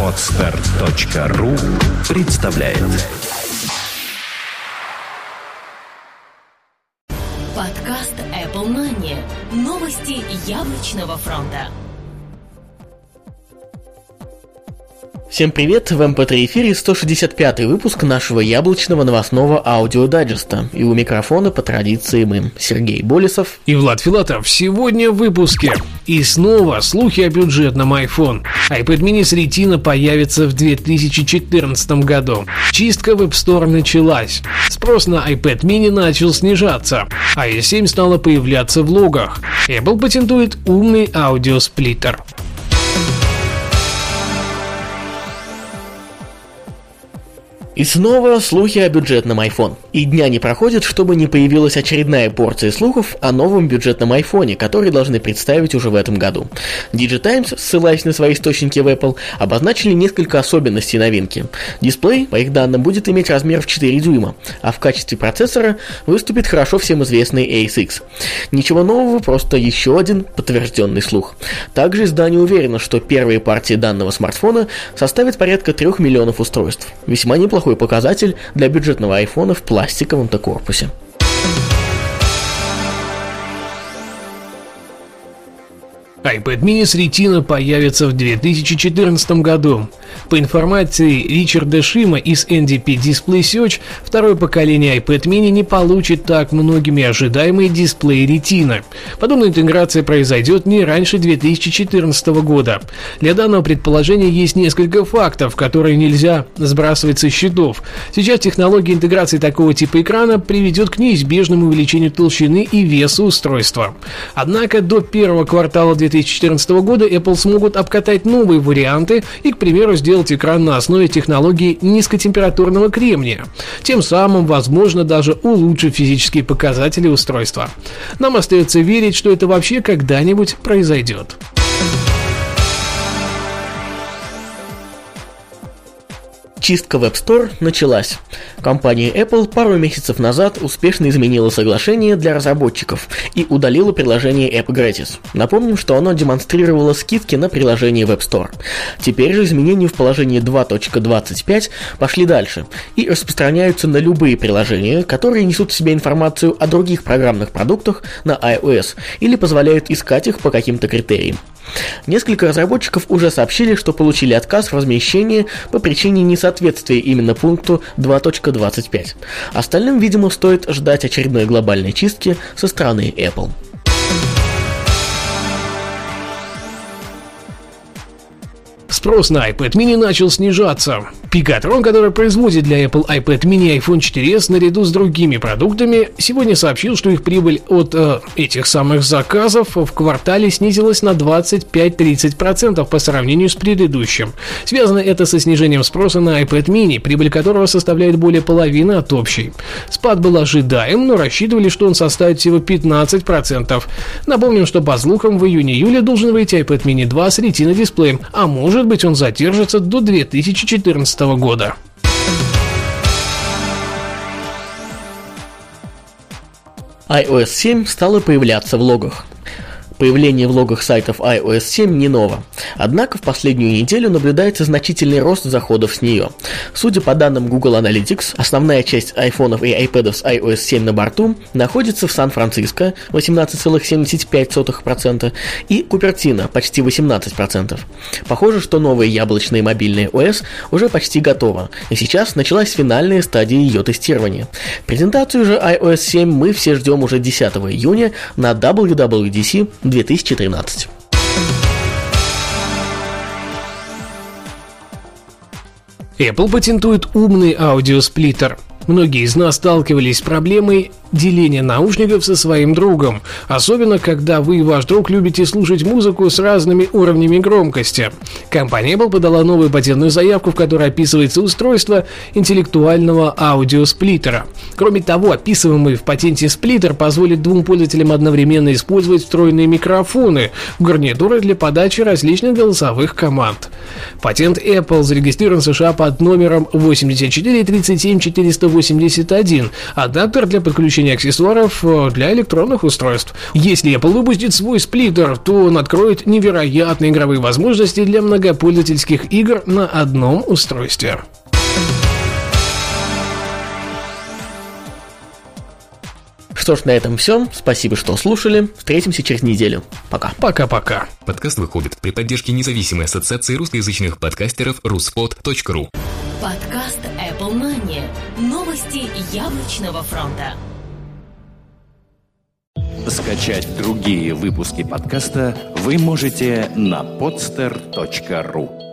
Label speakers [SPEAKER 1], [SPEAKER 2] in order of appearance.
[SPEAKER 1] Отстар.ру представляет
[SPEAKER 2] Подкаст Apple Money. Новости яблочного фронта.
[SPEAKER 3] Всем привет! В MP3 эфире 165 выпуск нашего яблочного новостного аудиодайджеста. И у микрофона по традиции мы, Сергей Болесов
[SPEAKER 4] и Влад Филатов. Сегодня в выпуске. И снова слухи о бюджетном iPhone. iPad mini с Retina появится в 2014 году. Чистка в App Store началась. Спрос на iPad mini начал снижаться. iOS 7 стала появляться в логах. Apple патентует умный аудиосплиттер.
[SPEAKER 3] И снова слухи о бюджетном iPhone. И дня не проходит, чтобы не появилась очередная порция слухов о новом бюджетном iPhone, который должны представить уже в этом году. Digitimes, ссылаясь на свои источники в Apple, обозначили несколько особенностей новинки. Дисплей, по их данным, будет иметь размер в 4 дюйма, а в качестве процессора выступит хорошо всем известный ASX. Ничего нового, просто еще один подтвержденный слух. Также издание уверено, что первые партии данного смартфона составят порядка 3 миллионов устройств. Весьма неплохо неплохой показатель для бюджетного айфона в пластиковом-то корпусе.
[SPEAKER 4] iPad mini с Retina появится в 2014 году. По информации Ричарда Шима из NDP Display Search, второе поколение iPad mini не получит так многими ожидаемый дисплей Retina. Подобная интеграция произойдет не раньше 2014 года. Для данного предположения есть несколько фактов, которые нельзя сбрасывать со счетов. Сейчас технология интеграции такого типа экрана приведет к неизбежному увеличению толщины и веса устройства. Однако до первого квартала 2014 2014 года Apple смогут обкатать новые варианты и, к примеру, сделать экран на основе технологии низкотемпературного кремния, тем самым, возможно, даже улучшив физические показатели устройства. Нам остается верить, что это вообще когда-нибудь произойдет.
[SPEAKER 3] Чистка в App Store началась. Компания Apple пару месяцев назад успешно изменила соглашение для разработчиков и удалила приложение App Gratis. Напомним, что оно демонстрировало скидки на приложение в App Store. Теперь же изменения в положении 2.25 пошли дальше и распространяются на любые приложения, которые несут в себе информацию о других программных продуктах на iOS или позволяют искать их по каким-то критериям. Несколько разработчиков уже сообщили, что получили отказ в размещении по причине несоответствия именно пункту 2.25. Остальным, видимо, стоит ждать очередной глобальной чистки со стороны Apple.
[SPEAKER 4] Спрос на iPad mini начал снижаться. Пикатрон, который производит для Apple iPad mini и iPhone 4s наряду с другими продуктами, сегодня сообщил, что их прибыль от э, этих самых заказов в квартале снизилась на 25-30% по сравнению с предыдущим. Связано это со снижением спроса на iPad mini, прибыль которого составляет более половины от общей. Спад был ожидаем, но рассчитывали, что он составит всего 15%. Напомним, что по слухам в июне-июле должен выйти iPad mini 2 с Retina дисплеем, а может быть он задержится до 2014 года.
[SPEAKER 3] iOS 7 стала появляться в логах. Появление в логах сайтов iOS 7 не ново. Однако в последнюю неделю наблюдается значительный рост заходов с нее. Судя по данным Google Analytics, основная часть айфонов и iPad с iOS 7 на борту находится в Сан-Франциско 18,75% и Купертино почти 18%. Похоже, что новая яблочная мобильная OS уже почти готова, и сейчас началась финальная стадия ее тестирования. Презентацию же iOS 7 мы все ждем уже 10 июня на WWDC 2013.
[SPEAKER 4] Apple патентует умный аудиосплиттер. Многие из нас сталкивались с проблемой деления наушников со своим другом, особенно когда вы и ваш друг любите слушать музыку с разными уровнями громкости. Компания Apple подала новую патентную заявку, в которой описывается устройство интеллектуального аудиосплиттера. Кроме того, описываемый в патенте сплиттер позволит двум пользователям одновременно использовать встроенные микрофоны гарнитуры для подачи различных голосовых команд. Патент Apple зарегистрирован в США под номером 8437481, адаптер для подключения аксессуаров э, для электронных устройств. Если Apple выпустит свой сплиттер, то он откроет невероятные игровые возможности для многопользовательских игр на одном устройстве.
[SPEAKER 3] Что ж, на этом все. Спасибо, что слушали. Встретимся через неделю. Пока.
[SPEAKER 4] Пока-пока.
[SPEAKER 1] Подкаст выходит при поддержке независимой ассоциации русскоязычных подкастеров ruspod.ru
[SPEAKER 2] Подкаст Apple Money. Новости яблочного фронта.
[SPEAKER 5] Скачать другие выпуски подкаста вы можете на podster.ru